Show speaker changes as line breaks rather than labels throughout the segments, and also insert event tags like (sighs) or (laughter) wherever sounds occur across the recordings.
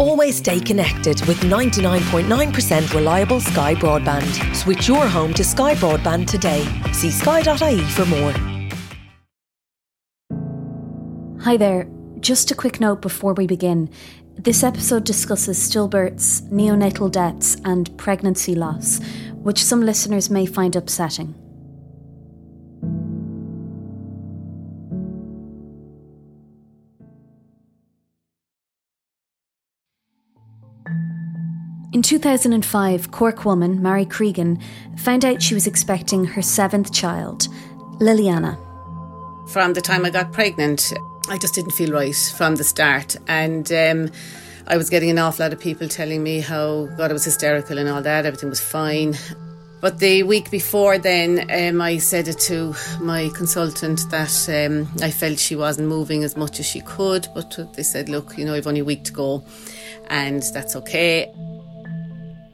Always stay connected with 99.9% reliable Sky broadband. Switch your home to Sky broadband today. See sky.ie for more.
Hi there. Just a quick note before we begin. This episode discusses stillbirths, neonatal deaths, and pregnancy loss, which some listeners may find upsetting. In 2005, Cork woman Mary Cregan found out she was expecting her seventh child, Liliana.
From the time I got pregnant, I just didn't feel right from the start. And um, I was getting an awful lot of people telling me how God I was hysterical and all that, everything was fine. But the week before then, um, I said it to my consultant that um, I felt she wasn't moving as much as she could. But they said, look, you know, I've only a week to go, and that's okay.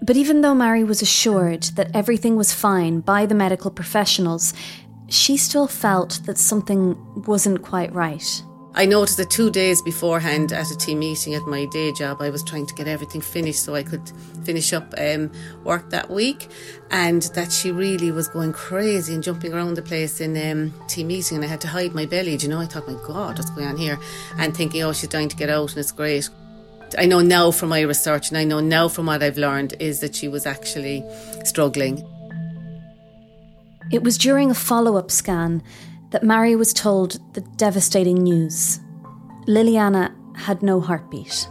But even though Mary was assured that everything was fine by the medical professionals, she still felt that something wasn't quite right.
I noticed that two days beforehand at a team meeting at my day job, I was trying to get everything finished so I could finish up um, work that week, and that she really was going crazy and jumping around the place in um, team meeting, and I had to hide my belly. Do you know, I thought, my God, what's going on here? And thinking, oh, she's dying to get out, and it's great. I know now from my research, and I know now from what I've learned, is that she was actually struggling.
It was during a follow up scan that Mary was told the devastating news Liliana had no heartbeat.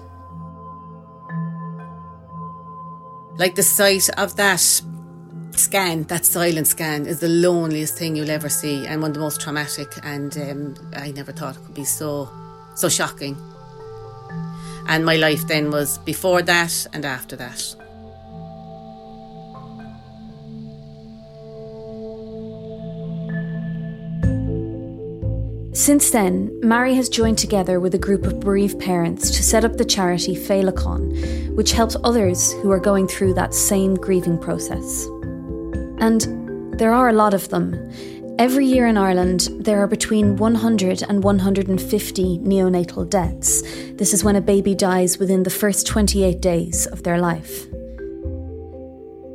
Like the sight of that scan, that silent scan, is the loneliest thing you'll ever see and one of the most traumatic. And um, I never thought it could be so, so shocking. And my life then was before that and after that.
Since then, Mary has joined together with a group of bereaved parents to set up the charity Féileacáin, which helps others who are going through that same grieving process. And there are a lot of them. Every year in Ireland, there are between 100 and 150 neonatal deaths. This is when a baby dies within the first 28 days of their life.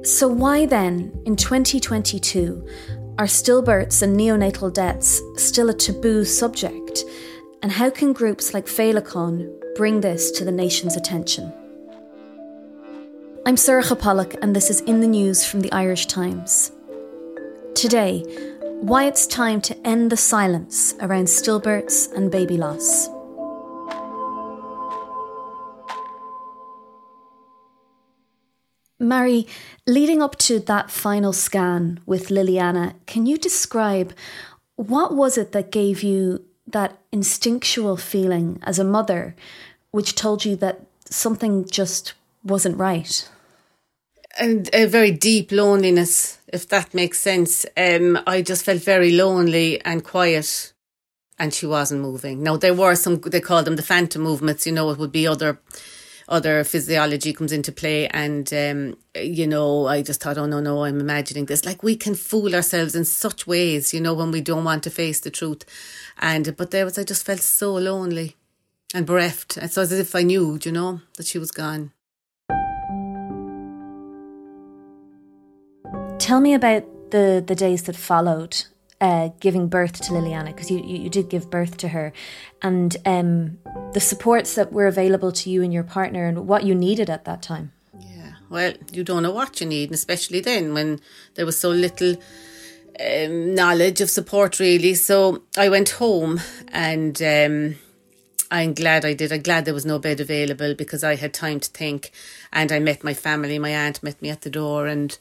So, why then, in 2022, are stillbirths and neonatal deaths still a taboo subject? And how can groups like Féileacáin bring this to the nation's attention? I'm Sorcha Pollak, and this is In the News from the Irish Times. Today, why it's time to end the silence around stillbirths and baby loss. Mary, leading up to that final scan with Liliana, can you describe what was it that gave you that instinctual feeling as a mother, which told you that something just wasn't right?
And a very deep loneliness, if that makes sense. Um, I just felt very lonely and quiet, and she wasn't moving. Now there were some; they call them the phantom movements. You know, it would be other other physiology comes into play. And, um, you know, I just thought, oh, no, no, I'm imagining this. Like we can fool ourselves in such ways, you know, when we don't want to face the truth. And, but there was, I just felt so lonely and bereft. It's as if I knew, you know, that she was gone.
Tell me about the, the days that followed uh, giving birth to Liliana because you, you, you did give birth to her, and um, the supports that were available to you and your partner and what you needed at that time.
Yeah, well, you don't know what you need, and especially then when there was so little um, knowledge of support, really. So I went home and. Um, I'm glad I did. I'm glad there was no bed available because I had time to think. And I met my family. My aunt met me at the door, and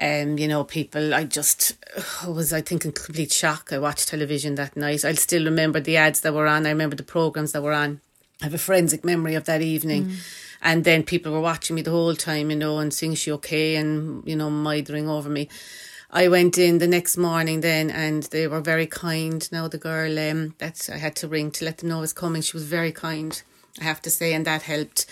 um, you know, people, I just (sighs) was, I think, in complete shock. I watched television that night. I still remember the ads that were on. I remember the programs that were on. I have a forensic memory of that evening. Mm. And then people were watching me the whole time, you know, and saying, she okay? And, you know, mithering over me. I went in the next morning then and they were very kind. Now the girl um, that I had to ring to let them know I was coming, she was very kind, I have to say, and that helped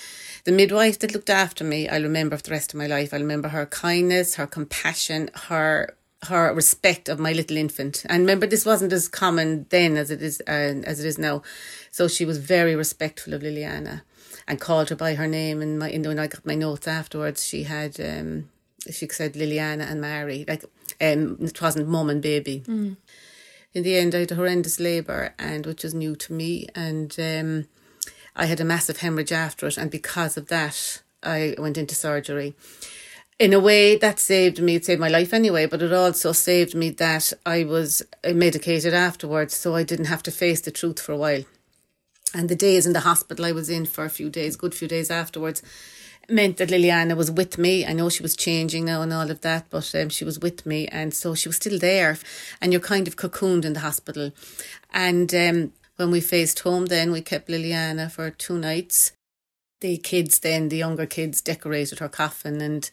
the midwife that looked after me, I'll remember for the rest of my life. I'll remember her kindness, her compassion, her her respect of my little infant. And remember, this wasn't as common then as it is uh, as it is now. So she was very respectful of Liliana. and called her by her name. And my, when I got my notes afterwards, she had um, she said Liliana and Mary, like um, it wasn't mum and baby. Mm. In the end, I had a horrendous labour, and which was new to me, and um, I had a massive hemorrhage after it, and because of that, I went into surgery. In a way, that saved me. It saved my life anyway, but it also saved me that I was medicated afterwards, so I didn't have to face the truth for a while. And the days in the hospital I was in for a few days, good few days afterwards, meant that Liliana was with me. I know she was changing now and all of that, but um, she was with me, and so she was still there. And you're kind of cocooned in the hospital. And um, when we faced home, then we kept Liliana for two nights. The kids, then the younger kids, decorated her coffin and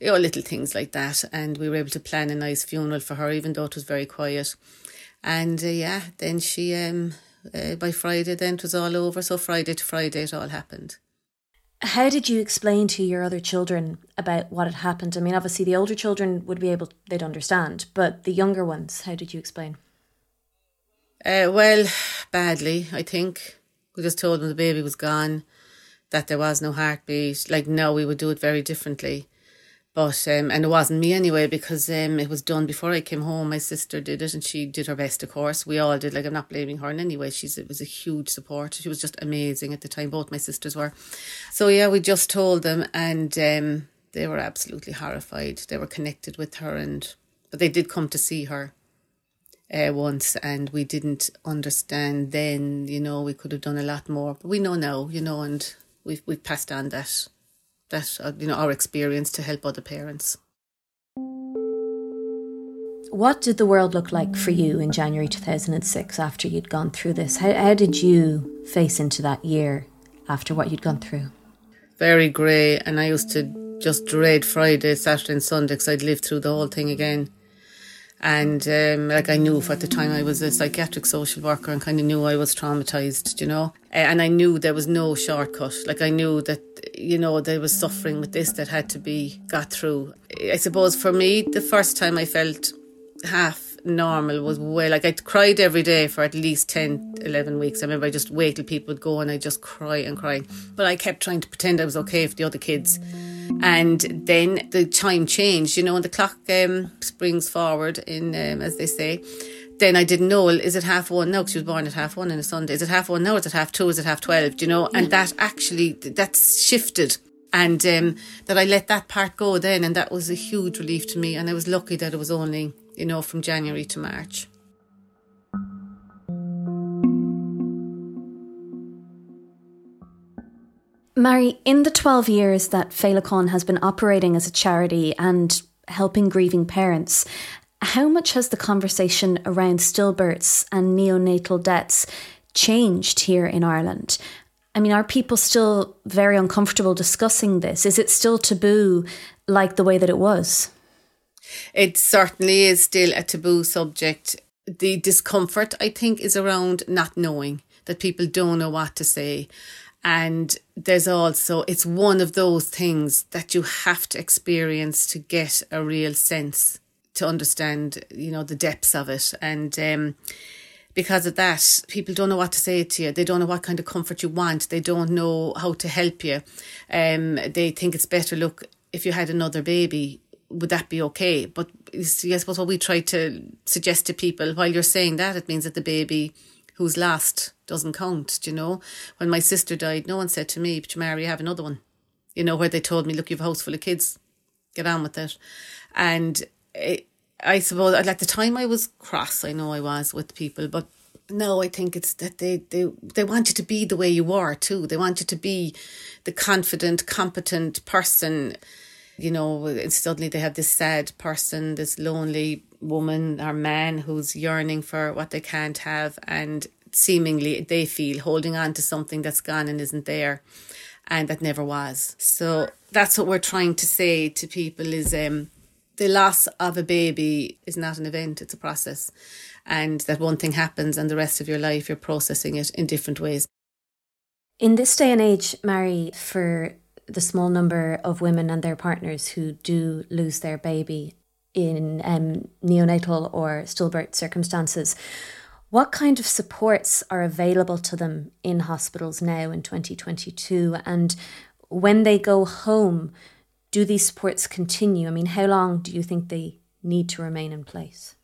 you know little things like that. And we were able to plan a nice funeral for her, even though it was very quiet. And uh, yeah, then she um, uh, by Friday, then it was all over. So Friday to Friday, it all happened.
How did you explain to your other children about what had happened? I mean, obviously, the older children would be able, they'd understand, but the younger ones, how did you explain?
Uh, well, badly, I think. We just told them the baby was gone, that there was no heartbeat. Like, no, we would do it very differently. But um, and it wasn't me anyway because um, it was done before I came home. My sister did it, and she did her best. Of course, we all did. Like I'm not blaming her in any way. She's it was a huge support. She was just amazing at the time. Both my sisters were. So yeah, we just told them, and um, they were absolutely horrified. They were connected with her, and but they did come to see her uh, once, and we didn't understand then. You know, we could have done a lot more, but we know now. You know, and we've we've passed on that that uh, you know our experience to help other parents.
What did the world look like for you in January 2006 after you'd gone through this? How, how did you face into that year after what you'd gone through?
Very grey, and I used to just dread Friday, Saturday, and Sunday because I'd live through the whole thing again. And um, like I knew at the time I was a psychiatric social worker and kind of knew I was traumatized, you know. And I knew there was no shortcut. Like I knew that you know there was suffering with this that had to be got through. I suppose for me, the first time I felt half normal was way like I cried every day for at least 10 11 weeks I remember I just wait till people would go and I just cry and cry but I kept trying to pretend I was okay for the other kids and then the time changed you know and the clock um, springs forward in um, as they say then I didn't know, is it half one? No, she was born at half one on a Sunday. Is it half one? No, is it half two? Is it half 12? Do you know? And that actually, that's shifted. And um, that I let that part go then. And that was a huge relief to me. And I was lucky that it was only you know, from January to March.
Mary, in the 12 years that Féileacáin has been operating as a charity and helping grieving parents, how much has the conversation around stillbirths and neonatal deaths changed here in Ireland? I mean, are people still very uncomfortable discussing this? Is it still taboo like the way that it was?
It certainly is still a taboo subject. The discomfort, I think, is around not knowing that people don't know what to say. And there's also, it's one of those things that you have to experience to get a real sense, to understand, you know, the depths of it. And, um, because of that, people don't know what to say to you. They don't know what kind of comfort you want. They don't know how to help you. Um, they think it's better, look, if you had another baby, would that be okay? But suppose what we try to suggest to people while you're saying that, it means that the baby who's last doesn't count. Do you know? When my sister died, no one said to me, But Mary, have another one. You know, where they told me, Look, you have a house full of kids, get on with it. And it, I suppose at the time I was cross, I know I was with people, but no, I think it's that they, they, they want you to be the way you are too. They want you to be the confident, competent person you know, suddenly they have this sad person, this lonely woman or man who's yearning for what they can't have, and seemingly they feel holding on to something that's gone and isn't there and that never was. So that's what we're trying to say to people is um, the loss of a baby is not an event, it's a process. And that one thing happens and the rest of your life you're processing it in different ways.
In this day and age, Mary, for the small number of women and their partners who do lose their baby in um, neonatal or stillbirth circumstances. What kind of supports are available to them in hospitals now in 2022? And when they go home, do these supports continue? I mean, how long do you think they need to remain in place?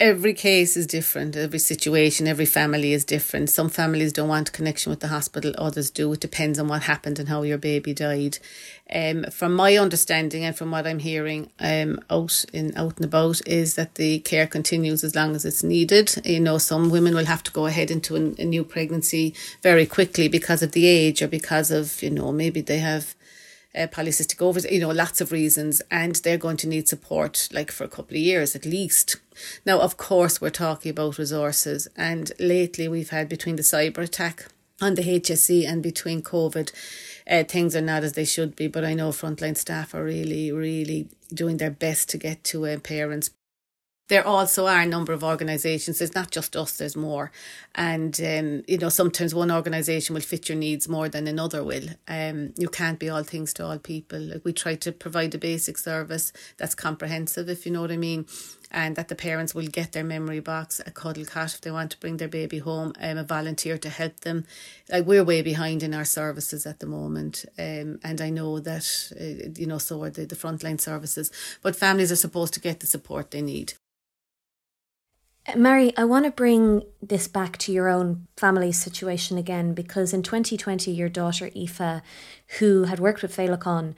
Every case is different. Every situation, every family is different. Some families don't want connection with the hospital, others do. It depends on what happened and how your baby died. Um, from my understanding and from what I'm hearing um, out in out and about is that the care continues as long as it's needed. You know, some women will have to go ahead into a new pregnancy very quickly because of the age or because of you know maybe they have uh, polycystic ovaries, you know, lots of reasons, and they're going to need support like for a couple of years at least. Now, of course, we're talking about resources, and lately we've had between the cyber attack on the HSE and between COVID, uh, things are not as they should be. But I know frontline staff are really, really doing their best to get to uh, parents there also are a number of organisations. There's not just us, there's more. And, um, you know, sometimes one organisation will fit your needs more than another will. Um, you can't be all things to all people. Like we try to provide a basic service that's comprehensive, if you know what I mean. And that the parents will get their memory box, a cuddle cot if they want to bring their baby home, um, a volunteer to help them. Like we're way behind in our services at the moment. Um, and I know that, uh, you know, so are the, the frontline services. But families are supposed to get the support they need.
Mary, I want to bring this back to your own family situation again because in 2020, your daughter Aoife, who had worked with Féileacáin,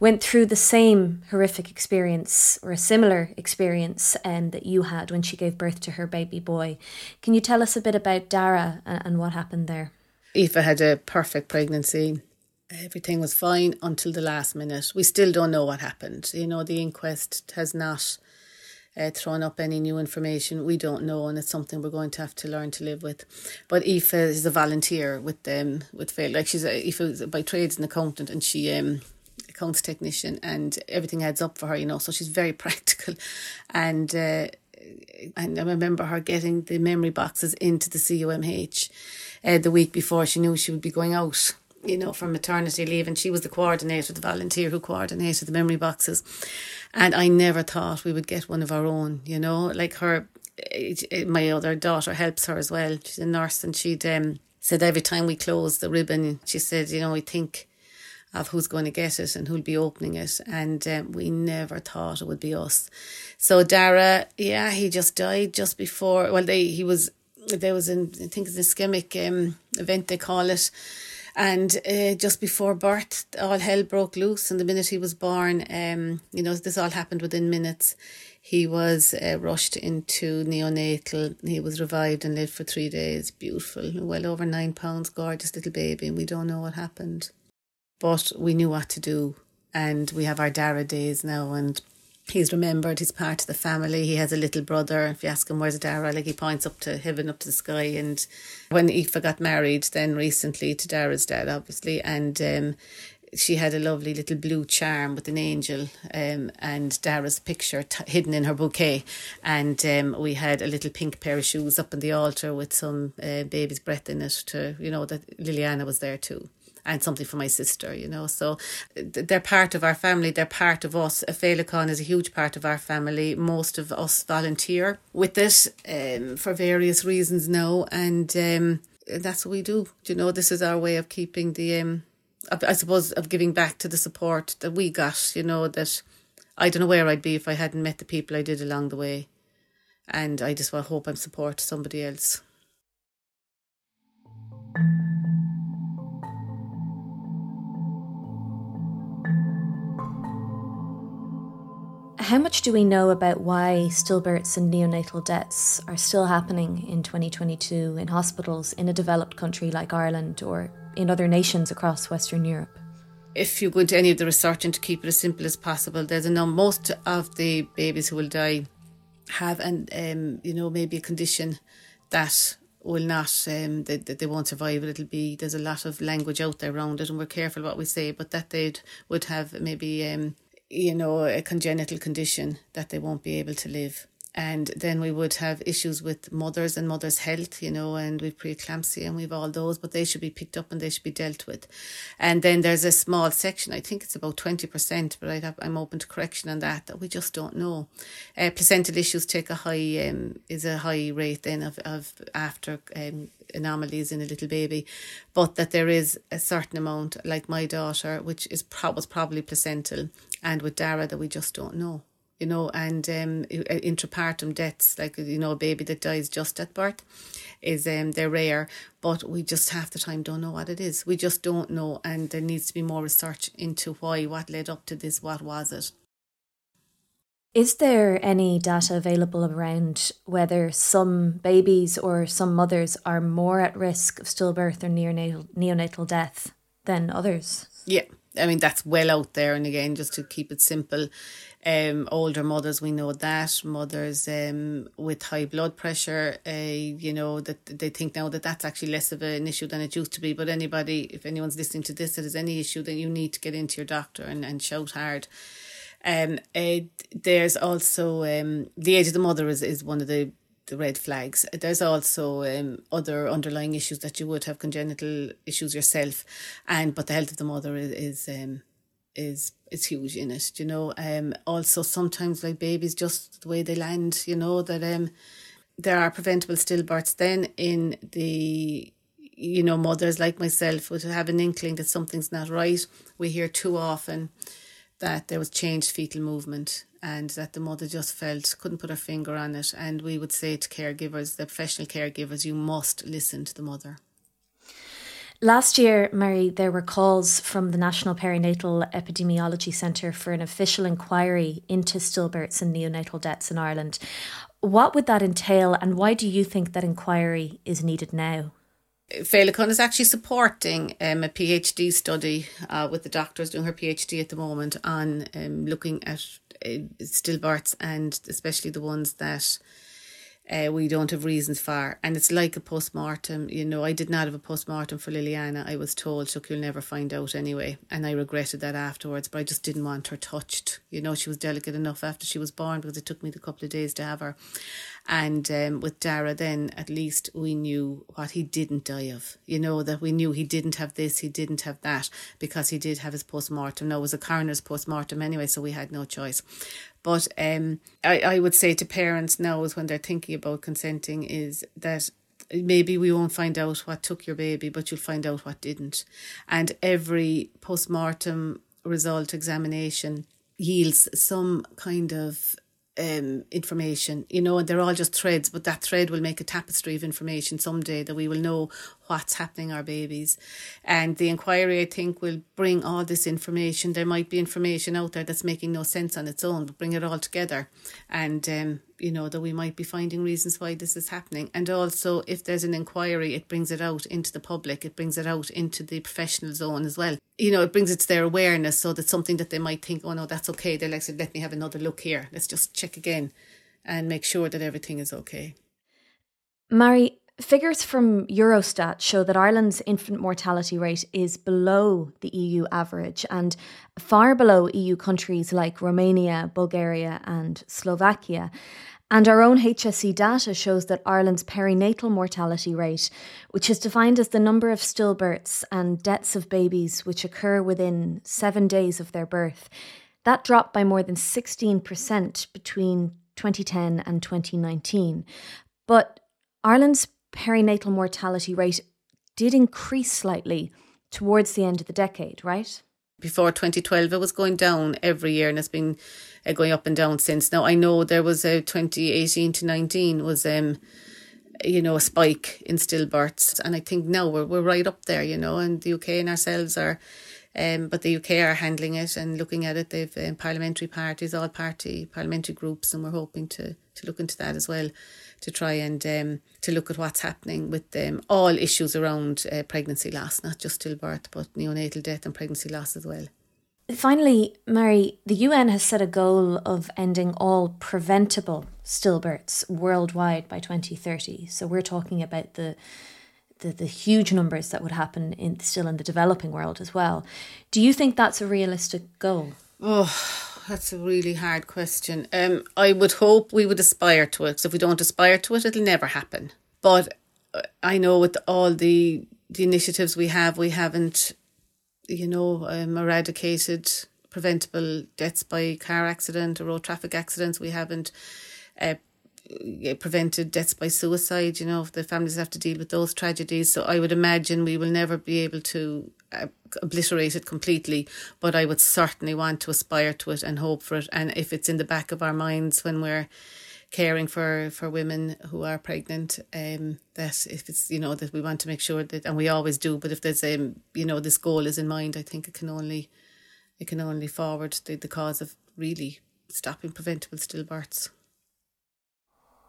went through the same horrific experience or a similar experience um, that you had when she gave birth to her baby boy. Can you tell us a bit about Dara and, and what happened there?
Aoife had a perfect pregnancy. Everything was fine until the last minute. We still don't know what happened. You know, the inquest has not uh, thrown up any new information. We don't know, and it's something we're going to have to learn to live with. But Aoife is a volunteer with them with Fail. Like she's a, Aoife by trades an accountant, and she um accounts technician, and everything adds up for her. You know, so she's very (laughs) practical, and. Uh, and I remember her getting the memory boxes into the CUMH uh, the week before she knew she would be going out you know, from maternity leave, and she was the coordinator, the volunteer who coordinated the memory boxes. And I never thought we would get one of our own, you know, like her, my other daughter helps her as well. She's a nurse, and she'd um, said every time we close the ribbon, she said, you know, we think of who's going to get it and who'll be opening it. And um, we never thought it would be us. So Dara, yeah, he just died just before. Well, they he was there was an I think it's an ischemic um, event they call it. And uh, just before birth, all hell broke loose. And the minute he was born, um, you know, this all happened within minutes. He was uh, rushed into neonatal. He was revived and lived for three days. Beautiful, well over nine pounds, gorgeous little baby. And we don't know what happened. But we knew what to do. And we have our Dara days now. And he's remembered. He's part of the family. He has a little brother. If you ask him where's Dara, like he points up to heaven, up to the sky. And when Aoife got married, then recently to Dara's dad, obviously, and um, she had a lovely little blue charm with an angel um, and Dara's picture t- hidden in her bouquet. And um, we had a little pink pair of shoes up on the altar with some uh, baby's breath in it to, you know, that Liliana was there too and something for my sister, you know. So they're part of our family, they're part of us. Féileacáin is a huge part of our family. Most of us volunteer with it um, for various reasons now, and um, that's what we do. You know, this is our way of keeping the, um, I suppose, of giving back to the support that we got, you know, that I don't know where I'd be if I hadn't met the people I did along the way. And I just well, hope I'm support somebody else.
How much do we know about why stillbirths and neonatal deaths are still happening in 2022 in hospitals in a developed country like Ireland or in other nations across Western Europe?
If you go into any of the research and to keep it as simple as possible, there's a number. Most of the babies who will die have, and um, you know, maybe a condition that will not um that, that they won't survive it. It'll be there's a lot of language out there around it, and we're careful what we say, but that they would have maybe um you know, a congenital condition that they won't be able to live. and then we would have issues with mothers and mothers' health, you know, and we've preeclampsia and we've all those, but they should be picked up and they should be dealt with. And then there's a small section, I think it's about 20%, but i am open to correction on that, that we just don't know. Uh, placental issues take a high, um, is a high rate then of, of after um, anomalies in a little baby, but that there is a certain amount, like my daughter, which is pro- was probably placental, and with Dara that we just don't know you know, and um, intrapartum deaths, like you know, a baby that dies just at birth, is um, they're rare, but we just half the time don't know what it is. We just don't know, and there needs to be more research into why, what led up to this, what was it.
Is there any data available around whether some babies or some mothers are more at risk of stillbirth or neonatal neonatal death than others?
Yeah, I mean that's well out there, and again, just to keep it simple, um, older mothers, we know that mothers um, with high blood pressure, uh, you know that they think now that that's actually less of an issue than it used to be. But anybody, if anyone's listening to this, that has any issue, then you need to get into your doctor and, and shout hard. Um, uh, there's also um, the age of the mother is, is one of the the red flags. There's also um, other underlying issues that you would have congenital issues yourself, and but the health of the mother is, is um, is is huge in it. You know, um, also sometimes like babies, just the way they land. You know that um, there are preventable stillbirths. Then in the you know mothers like myself would have an inkling that something's not right. We hear too often that there was changed fetal movement and that the mother just felt couldn't put her finger on it and we would say to caregivers the professional caregivers you must listen to the mother
Last year, Mary, there were calls from the National Perinatal Epidemiology Centre for an official inquiry into stillbirths and neonatal deaths in Ireland. What would that entail, and why do you think that inquiry is needed now?
Féileacáin is actually supporting um, a PhD study uh, with the doctors doing her PhD at the moment on um, looking at uh, stillbirths and especially the ones that uh, we don't have reasons for. And it's like a post mortem. You know, I did not have a post mortem for Liliana. I was told, look, you'll never find out anyway. And I regretted that afterwards, but I just didn't want her touched. You know, she was delicate enough after she was born because it took me a couple of days to have her. And um, with Dara, then at least we knew what he didn't die of. You know, that we knew he didn't have this, he didn't have that, because he did have his post mortem. Now, it was a coroner's post mortem anyway, so we had no choice. But um, I, I would say to parents now, is when they're thinking about consenting, is that maybe we won't find out what took your baby, but you'll find out what didn't. And every post mortem result examination yields some kind of um, information, you know, and they're all just threads, but that thread will make a tapestry of information someday that we will know what's happening our babies. And the inquiry, I think, will bring all this information. There might be information out there that's making no sense on its own, but bring it all together. And, um, you know, that we might be finding reasons why this is happening. And also, if there's an inquiry, it brings it out into the public, it brings it out into the professional zone as well. You know, it brings it to their awareness so that something that they might think, oh no, that's okay. They're like, let me have another look here. Let's just check again and make sure that everything is okay.
Mary, Figures from Eurostat show that Ireland's infant mortality rate is below the EU average and far below EU countries like Romania, Bulgaria, and Slovakia. And our own HSE data shows that Ireland's perinatal mortality rate, which is defined as the number of stillbirths and deaths of babies which occur within seven days of their birth, that dropped by more than 16% between 2010 and 2019. But Ireland's perinatal mortality rate did increase slightly towards the end of the decade, right?
Before 2012, it was going down every year and it's been uh, going up and down since. Now, I know there was a 2018 to 19 was, um, you know, a spike in stillbirths. And I think now we're, we're right up there, you know, and the UK and ourselves are, um, but the UK are handling it and looking at it. They've um, parliamentary parties, all party parliamentary groups, and we're hoping to, to look into that as well to try and um, to look at what's happening with um, all issues around uh, pregnancy loss, not just stillbirth, but neonatal death and pregnancy loss as well.
Finally, Mary, the UN has set a goal of ending all preventable stillbirths worldwide by 2030. So we're talking about the the, the huge numbers that would happen in still in the developing world as well. Do you think that's a realistic goal?
Oh, that's a really hard question. Um, I would hope we would aspire to it. So if we don't aspire to it, it'll never happen. But uh, I know with all the the initiatives we have, we haven't, you know, um, eradicated preventable deaths by car accident or road traffic accidents. We haven't uh, prevented deaths by suicide. You know, the families have to deal with those tragedies. So I would imagine we will never be able to uh, obliterate it completely, but I would certainly want to aspire to it and hope for it. And if it's in the back of our minds when we're caring for for women who are pregnant um that if it's you know that we want to make sure that and we always do but if there's um you know this goal is in mind i think it can only it can only forward the, the cause of really stopping preventable stillbirths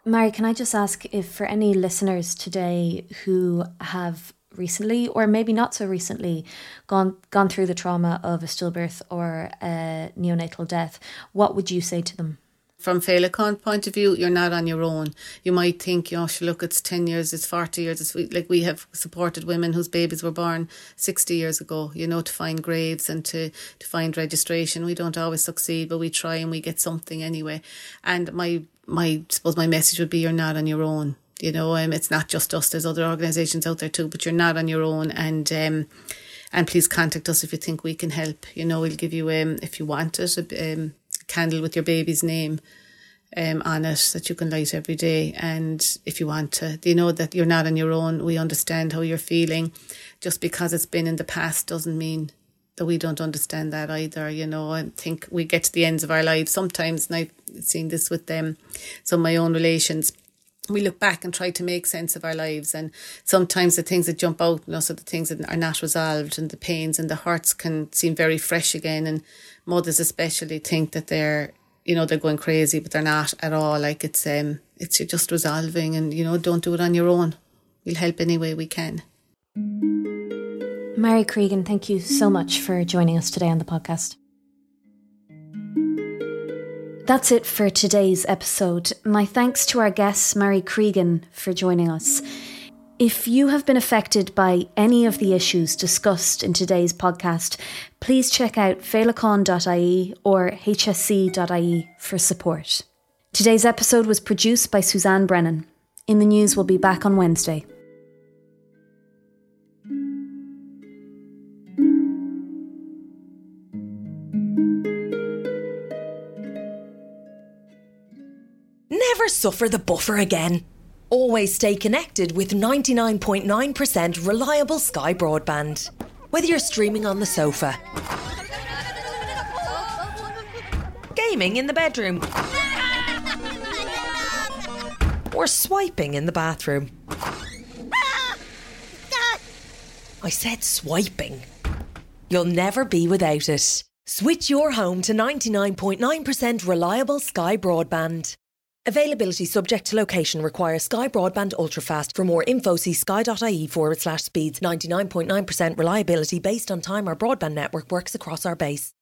Mary, can I just ask if for any listeners today who have recently or maybe not so recently gone gone through the trauma of a stillbirth or a neonatal death, what would you say to them?
From Féileacáin point of view, you're not on your own. You might think, oh, look, it's 10 years, it's 40 years. It's like we have supported women whose babies were born 60 years ago, you know, to find graves and to, to find registration. We don't always succeed, but we try and we get something anyway. And my my suppose my message would be you're not on your own. You know, um, it's not just us. There's other organisations out there too, but you're not on your own. And um, and please contact us if you think we can help. You know, we'll give you um if you want it a um, candle with your baby's name um on it that you can light every day. And if you want to, you know that you're not on your own. We understand how you're feeling. Just because it's been in the past doesn't mean that we don't understand that either, you know, I think we get to the ends of our lives sometimes, and I've seen this with them, some of my own relations. We look back and try to make sense of our lives, and sometimes the things that jump out us are the things that are not resolved, and the pains and the hurts can seem very fresh again. And mothers, especially, think that they're, you know, they're going crazy, but they're not at all. Like it's, um, it's just resolving, and you know, don't do it on your own. We'll help any way we can.
Mary Cregan, thank you so much for joining us today on the podcast. That's it for today's episode. My thanks to our guest, Mary Cregan, for joining us. If you have been affected by any of the issues discussed in today's podcast, please check out féileacáin.ie or hse.ie for support. Today's episode was produced by Suzanne Brennan. In the News we will be back on Wednesday.
Never suffer the buffer again. Always stay connected with 99.9% reliable Sky broadband. Whether you're streaming on the sofa, gaming in the bedroom, or swiping in the bathroom. I said swiping. You'll never be without it. Switch your home to 99.9% reliable Sky broadband. Availability subject to location requires Sky Broadband Ultrafast. For more info, see sky.ie forward slash speeds. 99.9% reliability based on time our broadband network works across our base.